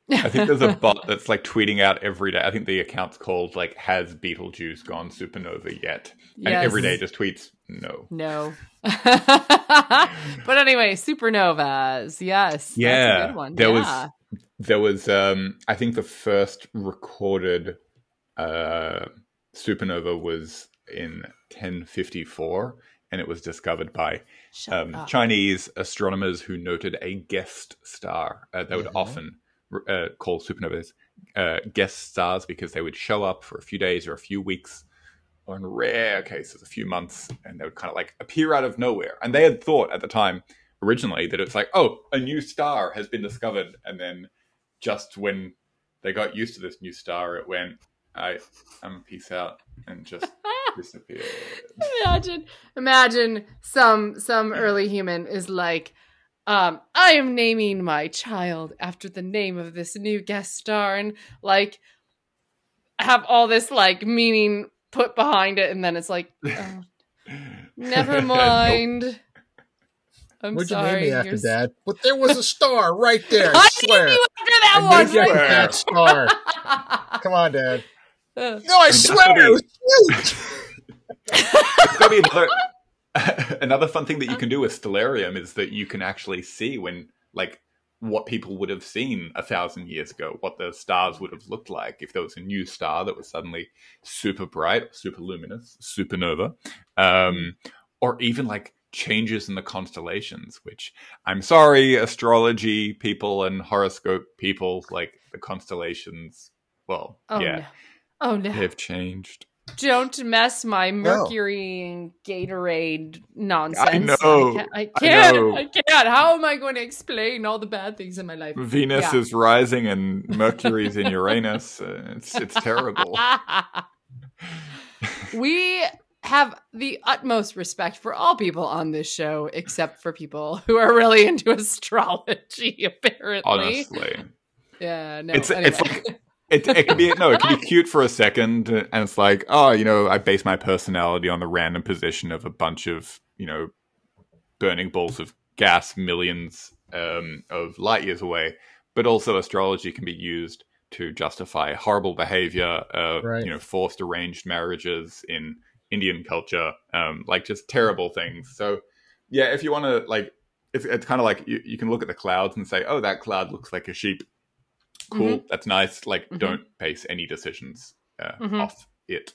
C: I think there's a [LAUGHS] bot that's like tweeting out every day. I think the account's called like "Has Beetlejuice gone supernova yet?" And
B: Yes.
C: every day just tweets no.
B: No. [LAUGHS] but anyway, supernovas. Yes. That's
C: Yeah,
B: a good one.
C: there was- There was, um, I think, the first recorded uh, supernova was in 1054, and it was discovered by um. Chinese astronomers who noted a guest star. Uh, they would
D: Mhm.
C: often uh, call supernovas uh, guest stars because they would show up for a few days or a few weeks, or in rare cases, a few months, and they would kind of like appear out of nowhere. And they had thought at the time originally that it's like, oh, a new star has been discovered, and then just when they got used to this new star, it went, I, I'm a peace out, and just [LAUGHS] disappeared.
B: imagine imagine some some early human is like um i am naming my child after the name of this new guest star and like have all this like meaning put behind it and then it's like [LAUGHS] oh, never [LAUGHS]
C: Nope.
B: mind i'm
D: What'd you name me after,
B: you're s-
D: Dad? But there was a star right [LAUGHS] there. I
B: I
D: swear.
B: named you after that
D: I
B: one
D: named you
B: right
D: after
C: there.
D: that star. Come on, Dad.
B: Uh,
D: No, I
C: that's
D: swear
C: gonna
D: it was huge.
C: it's gonna be another [LAUGHS] another fun thing that you can do with Stellarium is that you can actually see when like what people would have seen a thousand years ago, what the stars would have looked like if there was a new star that was suddenly super bright, super luminous, supernova, um, or even like changes in the constellations. Which I'm sorry, astrology people and horoscope people, like the constellations. Well,
B: oh
C: yeah,
B: no oh no
C: they've changed.
B: Don't mess my Mercury and Gatorade nonsense.
C: I know.
B: I can't. I
C: I
B: can't.
C: know.
B: I, can't. How am I going to explain all the bad things in my life?
C: Venus
B: Yeah.
C: is rising and Mercury's in Uranus. Uh, it's it's terrible. [LAUGHS]
B: we have the utmost respect for all people on this show, except for people who are really into [LAUGHS] astrology. Apparently,
C: Honestly,
B: yeah. No,
C: It's-
B: anyway.
C: it's like- it it can be no, it can be cute for a second, and it's like, oh, you know, I base my personality on the random position of a bunch of you know burning balls of gas millions um, of light years away. But also, astrology can be used to justify horrible behavior, uh,
D: Right.
C: you know, forced arranged marriages in Indian culture, um, like just terrible things. So, yeah, if you want to, like, it's, it's kind of like you, you can look at the clouds and say, oh, that cloud looks like a sheep. Cool, that's nice. Like,
B: Mhm.
C: don't base any decisions uh,
B: Mhm.
C: off it.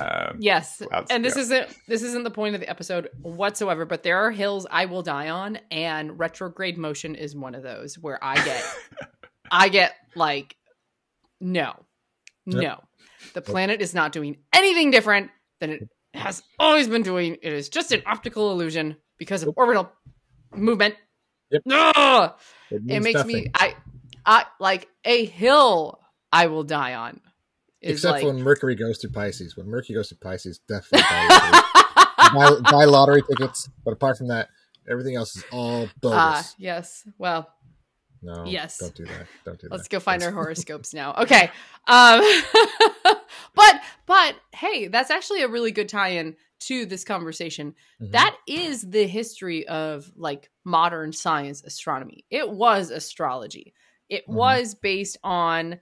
C: Um,
B: Yes,
C: Clouds,
B: and this
C: yeah.
B: isn't this isn't the point of the episode whatsoever. But there are hills I will die on, and retrograde motion is one of those where I get, [LAUGHS] I get like, no,
D: Yep.
B: no, the planet is not doing anything different than it has always been doing. It is just an optical illusion because of orbital movement.
D: Yep.
B: Ugh!
D: It,
B: it makes
D: nothing.
B: me I, I like a hill I will die on. Is
D: Except
B: like,
D: when Mercury goes to Pisces. When Mercury goes to Pisces, definitely buy lottery, [LAUGHS] buy, buy lottery tickets. But apart from that, everything else is all bogus.
B: Ah, yes. Well,
D: no,
B: yes.
D: don't do that. Don't do that.
B: let's go find our horoscopes now. Okay. Um [LAUGHS] but but hey, that's actually a really good tie-in to this conversation.
D: Mhm.
B: That is the history of like modern science astronomy. It was astrology. It
D: Mhm.
B: was based on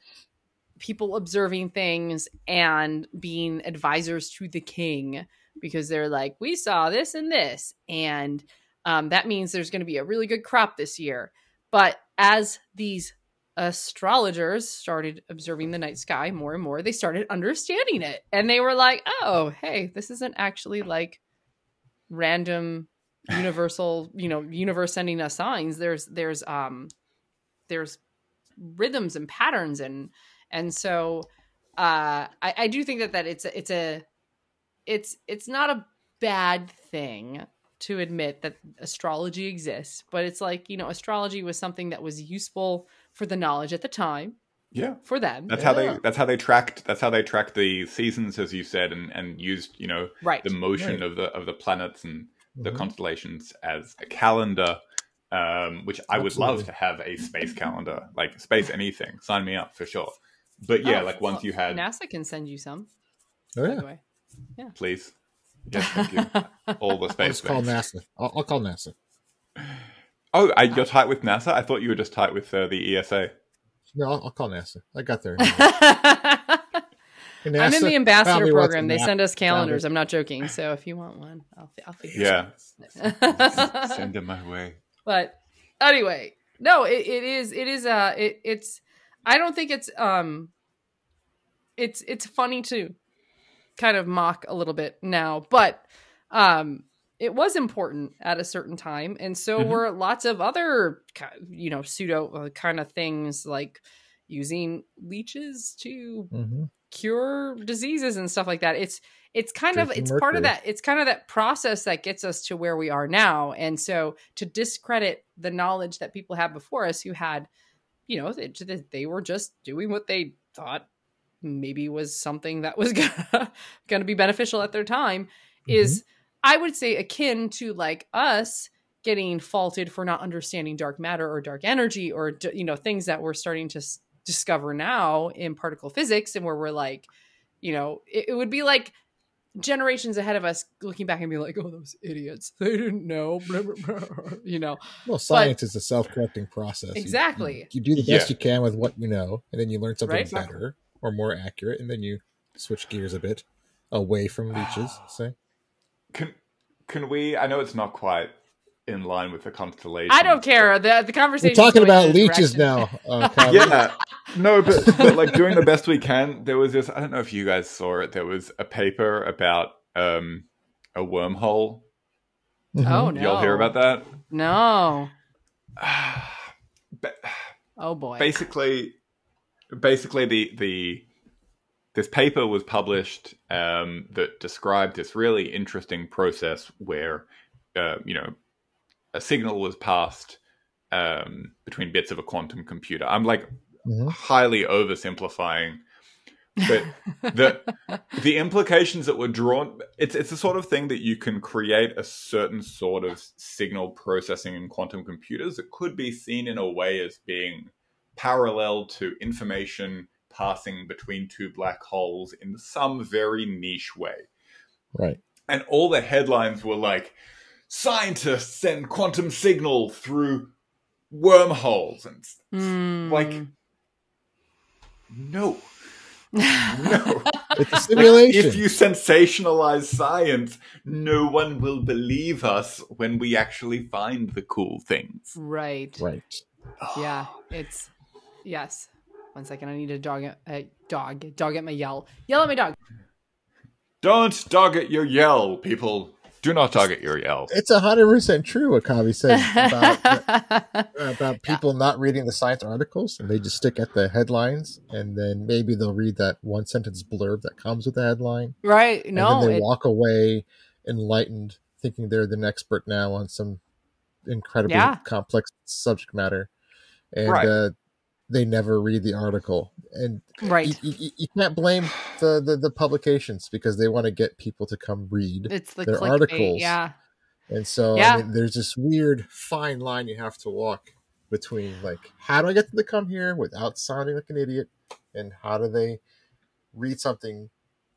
B: people observing things and being advisors to the king because they're like, we saw this and this, and um, that means there's going to be a really good crop this year. But as these astrologers started observing the night sky more and more, they started understanding it. And they were like, oh, hey, this isn't actually like random [SIGHS] universal, you know, universe sending us signs. There's there's um there's rhythms and patterns and and so uh I, I do think that that it's a, it's a it's it's not a bad thing to admit that astrology exists, but it's like, you know, astrology was something that was useful for the knowledge at the time
C: Yeah.
B: for them.
C: That's how they that's how they tracked that's how they tracked the seasons as you said and and used, you know,
B: right.
C: the motion
D: Right.
C: of the of the planets and the
D: Mhm.
C: constellations as a calendar um which I would love to have a space calendar, like space anything. Sign me up for sure. But yeah,
B: Oh,
C: like once
B: well,
C: you had
B: NASA can send you some.
D: Oh
B: By
D: yeah.
B: the way.
C: please. [LAUGHS] Yes, thank you. All the
D: I'll
C: space
D: just call. NASA. I'll, I'll call NASA.
C: Oh, I, you're tight with NASA? I thought you were just tight with uh, the ESA.
D: No, I'll, I'll call NASA. I got there. [LAUGHS]
B: I'm in the ambassador program. They send us calendars.
D: Found
B: I'm not joking. So if you want one, I'll, I'll figure
C: Yeah.
B: it out.
C: Send them my way.
B: But anyway, no, it, it is. It is. Uh, it, it's. I don't think it's. Um. It's it's funny to kind of mock a little bit now, but um, it was important at a certain time, and so
C: Mhm.
B: were lots of other, you know, pseudo uh, kind of things like using leeches to
D: Mhm.
B: cure diseases and stuff like that. It's it's kind of it's part of that it's kind of that process that gets us to where we are now. And so to discredit the knowledge that people had before us who had, you know, they, they were just doing what they thought maybe was something that was [LAUGHS] gonna, gonna be beneficial at their time mm-hmm. is I would say akin to like us getting faulted for not understanding dark matter or dark energy or you know things that we're starting to s- discover now in particle physics and where we're like you know it, it would be like generations ahead of us looking back and be like oh those idiots [LAUGHS] they didn't know [LAUGHS] blah, blah, blah," you know
D: Well, science is a self-correcting process. You-
B: Exactly.
D: You, you do the best
C: Yeah.
D: you can with what you know, and then you learn something
B: Right.
D: better or more accurate, and then you switch gears a bit away from leeches. [SIGHS] Say,
C: Can can we? I know it's not quite in line with the constellation.
B: i don't care the, the
D: we're
B: conversation
D: talking about leeches now. Uh, [LAUGHS]
C: Yeah, no, but, but like doing the best we can. There was this. I don't know if you guys saw it. There was a paper about um a wormhole.
D: Mhm.
B: oh no
C: Y'all hear about that?
B: no [SIGHS]
C: Ba-
B: oh boy
C: basically basically the the this paper was published um, that described this really interesting process where uh, you know a signal was passed um, between bits of a quantum computer. I'm like
D: Mhm.
C: highly oversimplifying, but the [LAUGHS] the implications that were drawn it's it's the sort of thing that you can create a certain sort of signal processing in quantum computers that could be seen in a way as being parallel to information passing between two black holes in some very niche way
D: Right.
C: and all the headlines were like scientists send quantum signal through wormholes and
B: Hmm.
C: like no no [LAUGHS]
D: It's a simulation.
C: if you sensationalize science, no one will believe us when we actually find the cool things.
B: right
D: right.
B: Yeah, it's yes. One second, I need a dog. A dog. Dog at my yell. Yell at my dog.
C: Don't dog at your yell, people. Do not dog at your yell.
D: It's hundred percent true what Kavi said about [LAUGHS] about people not reading the science articles and they just stick at the headlines and then maybe they'll read that one sentence blurb that comes with the headline
B: right?
D: and
B: No.
D: then they
B: it-
D: walk away enlightened thinking they're the expert now on some incredibly
B: Yeah.
D: complex subject matter and
C: Right.
D: uh, they never read the article and
B: right.
D: you, you, you can't blame the, the, the publications because they want to get people to come read
B: It's the
D: their articles.
B: Yeah.
D: and so
B: Yeah.
D: I mean, there's this weird fine line you have to walk between like how do I get them to come here without sounding like an idiot, and how do they read something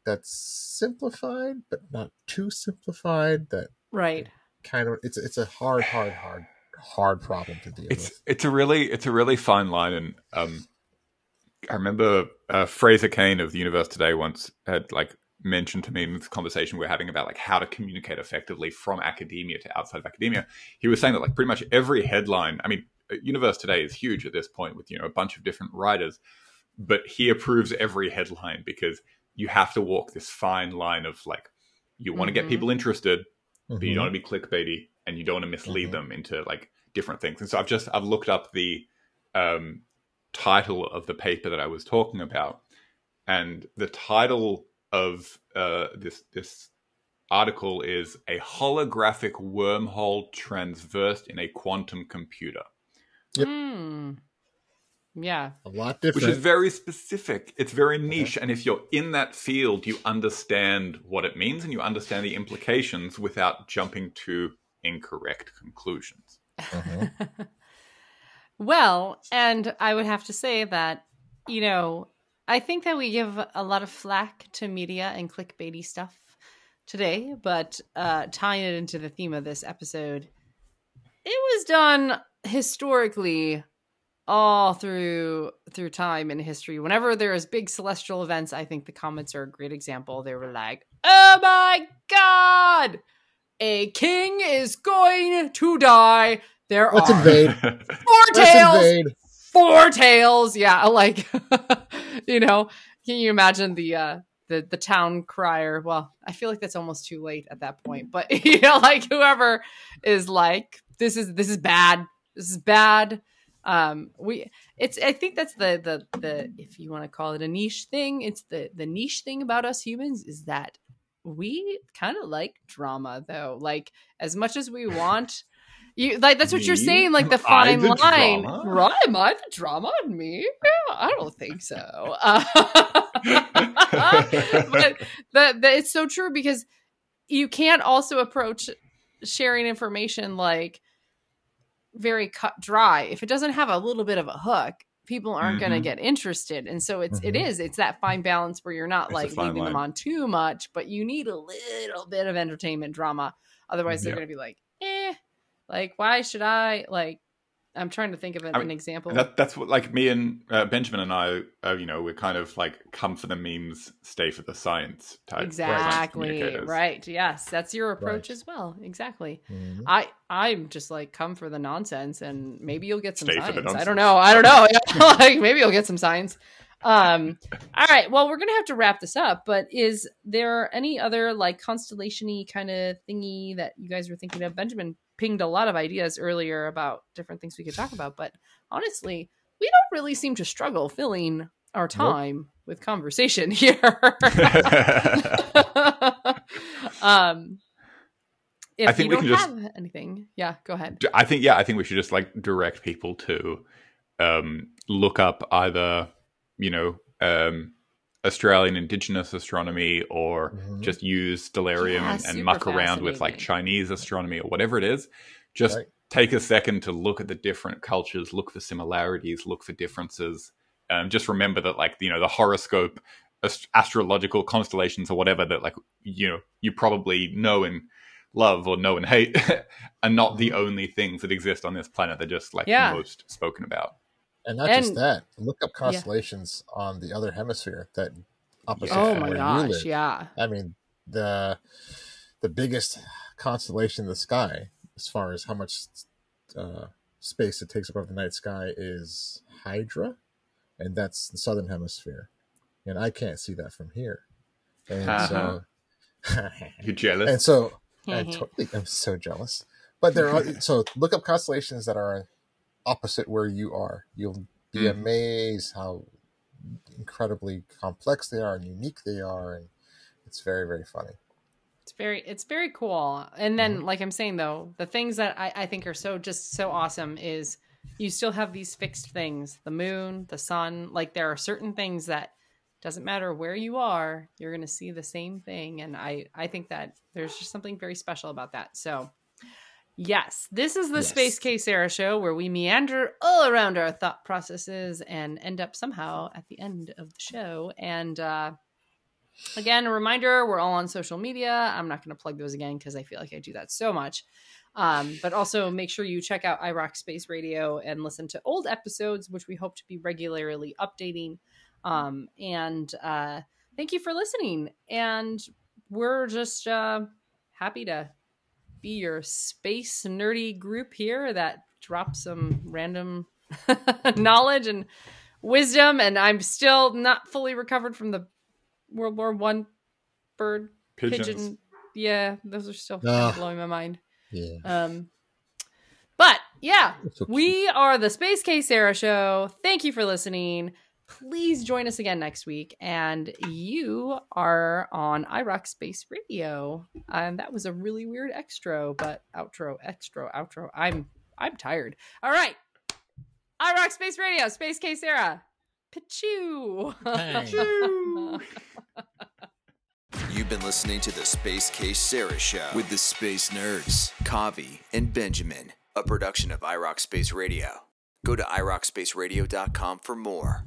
D: that's simplified but not too simplified. That
B: Right.
D: kind of it's it's a hard, hard, hard, hard problem to deal
C: It's
D: with.
C: it's a really it's a really fine line, and um, I remember uh, Fraser Cain of the Universe Today once had like mentioned to me in this conversation we we're having about like how to communicate effectively from academia to outside of academia. He was saying that like pretty much every headline. I mean, uh, Universe Today is huge at this point with you know a bunch of different writers, but he approves every headline because you have to walk this fine line of like you want to
B: Mhm.
C: get people interested, but you
D: Mhm.
C: don't want to be clickbaity and you don't want to mislead
D: Mhm.
C: them into like different things. And so I've just I've looked up the um, title of the paper that I was talking about, and the title of uh, this this article is a holographic wormhole transversed in a quantum computer,
D: Yep.
B: Hmm. Yeah.
D: A lot different.
C: which is very specific. It's very niche, and if you're in that field, you understand what it means and you understand the implications without jumping to incorrect conclusions.
D: Mhm. [LAUGHS]
B: Well, and I would have to say that, you know, I think that we give a lot of flack to media and clickbaity stuff today, but uh, tying it into the theme of this episode, it was done historically all through through time in history. Whenever there is big celestial events, I think the comets are a great example. They were like, "Oh my god, a king is going to die." There
D: Let's
B: are
D: invade. [LAUGHS]
B: four
D: Let's
B: tails
D: invade.
B: four tails yeah [LAUGHS] like [LAUGHS] you know can you imagine the uh the the town crier well i feel like that's almost too late at that point but you know like whoever is like this is this is bad this is bad um we it's i think that's the the the if you want to call it a niche thing it's the the niche thing about us humans is that we kind of like drama though. Like as much as we want you like that's what you're saying like the [LAUGHS] fine
C: the
B: line.
C: drama?
B: right am i the drama on me? Yeah, i don't think so. [LAUGHS] Uh, but it's so true because you can't also approach sharing information like very cut dry. If it doesn't have a little bit of a hook people aren't going
C: Mhm.
B: to get interested and so it's it
D: Mhm.
B: is it's that fine balance where you're not
C: It's
B: like leaving them on too much but you need a little bit of entertainment drama otherwise they're
C: Yeah.
B: going to be like eh like why should i like i'm trying to think of an,
C: I mean,
B: an example
C: That, that's what, like, me and uh, Benjamin and I, uh, you know, we're kind of like come for the memes, stay for the science type.
B: exactly
C: communicators.
B: right yes that's your approach
D: Right.
B: as well exactly
D: Mhm.
B: I I'm just like come for the nonsense and maybe you'll get some
C: Stay for the
B: science. I don't know. I don't know. [LAUGHS] [LAUGHS] like maybe you'll get some science. Um all right. Well, we're gonna have to wrap this up, but is there any other like constellation-y kind of thingy that you guys were thinking of? Benjamin pinged a lot of ideas earlier about different things we could talk about, but honestly, we don't really seem to struggle filling our time with conversation [LAUGHS] here. [LAUGHS] um if
C: I think we
B: don't
C: can just-
B: have anything, yeah, go ahead.
C: I think yeah, I think we should just like direct people to um, look up either you know um, Australian Indigenous astronomy or
D: Mhm.
C: just use Stellarium
B: Yeah,
C: and, and muck around with like. Chinese astronomy or whatever it is. Just
D: Right.
C: take a second to look at the different cultures, look for similarities, look for differences. Um, just remember that like you know the horoscope, ast- astrological constellations or whatever that like you know you probably know and love or know and hate [LAUGHS] are not the only things that exist on this planet. They're just like
B: Mm-hmm. Yeah.
C: the most spoken about.
D: And not just that. Look up constellations on the other hemisphere that opposite
C: Yeah.
B: Oh my
D: where you
B: gosh,
D: live.
B: yeah.
D: I mean, the the biggest constellation in the sky, as far as how much uh, space it takes above the night sky, is Hydra, and that's the southern hemisphere. And I can't see that from here. And
C: Uh-huh.
D: so, [LAUGHS]
C: you're jealous?
D: and so I totally am so jealous. But there are so look up constellations that are opposite where you are. You'll be
C: Mhm.
D: amazed how incredibly complex they are and unique they are, and it's very very funny.
B: It's very it's very cool. And then like I'm saying though, the things that I, I think are so just so awesome is you still have these fixed things. The moon, the sun, like there are certain things that doesn't matter where you are, you're gonna see the same thing. And I I think that there's just something very special about that. So Yes, this is the
D: Yes.
B: Space Case Sarah show where we meander all around our thought processes and end up somehow at the end of the show. And uh, again, a reminder we're all on social media. I'm not going to plug those again because I feel like I do that so much. Um, but also make sure you check out iRoc Space Radio and listen to old episodes, which we hope to be regularly updating. Um, and uh, thank you for listening. And we're just uh, happy to be your space nerdy group here that drops some random [LAUGHS] knowledge and wisdom. And I'm still not fully recovered from the World War One bird
C: Pigeons.
B: pigeon. Yeah, those are still kind
D: Ah.
B: blowing my mind.
D: Yeah.
B: Um, but yeah,
D: okay.
B: we are the Space Case Sarah Show. Thank you for listening. Please join us again next week. And you are on iRoc Space Radio. And that was a really weird extra, but outro, extra, outro. I'm I'm tired. All right. iRoc Space Radio, Space Case Sarah. Pichu.
A: You've been listening to the Space Case Sarah Show with the Space Nerds, Kavi, and Benjamin, a production of iRock Space Radio. Go to irocspaceradio.com for more.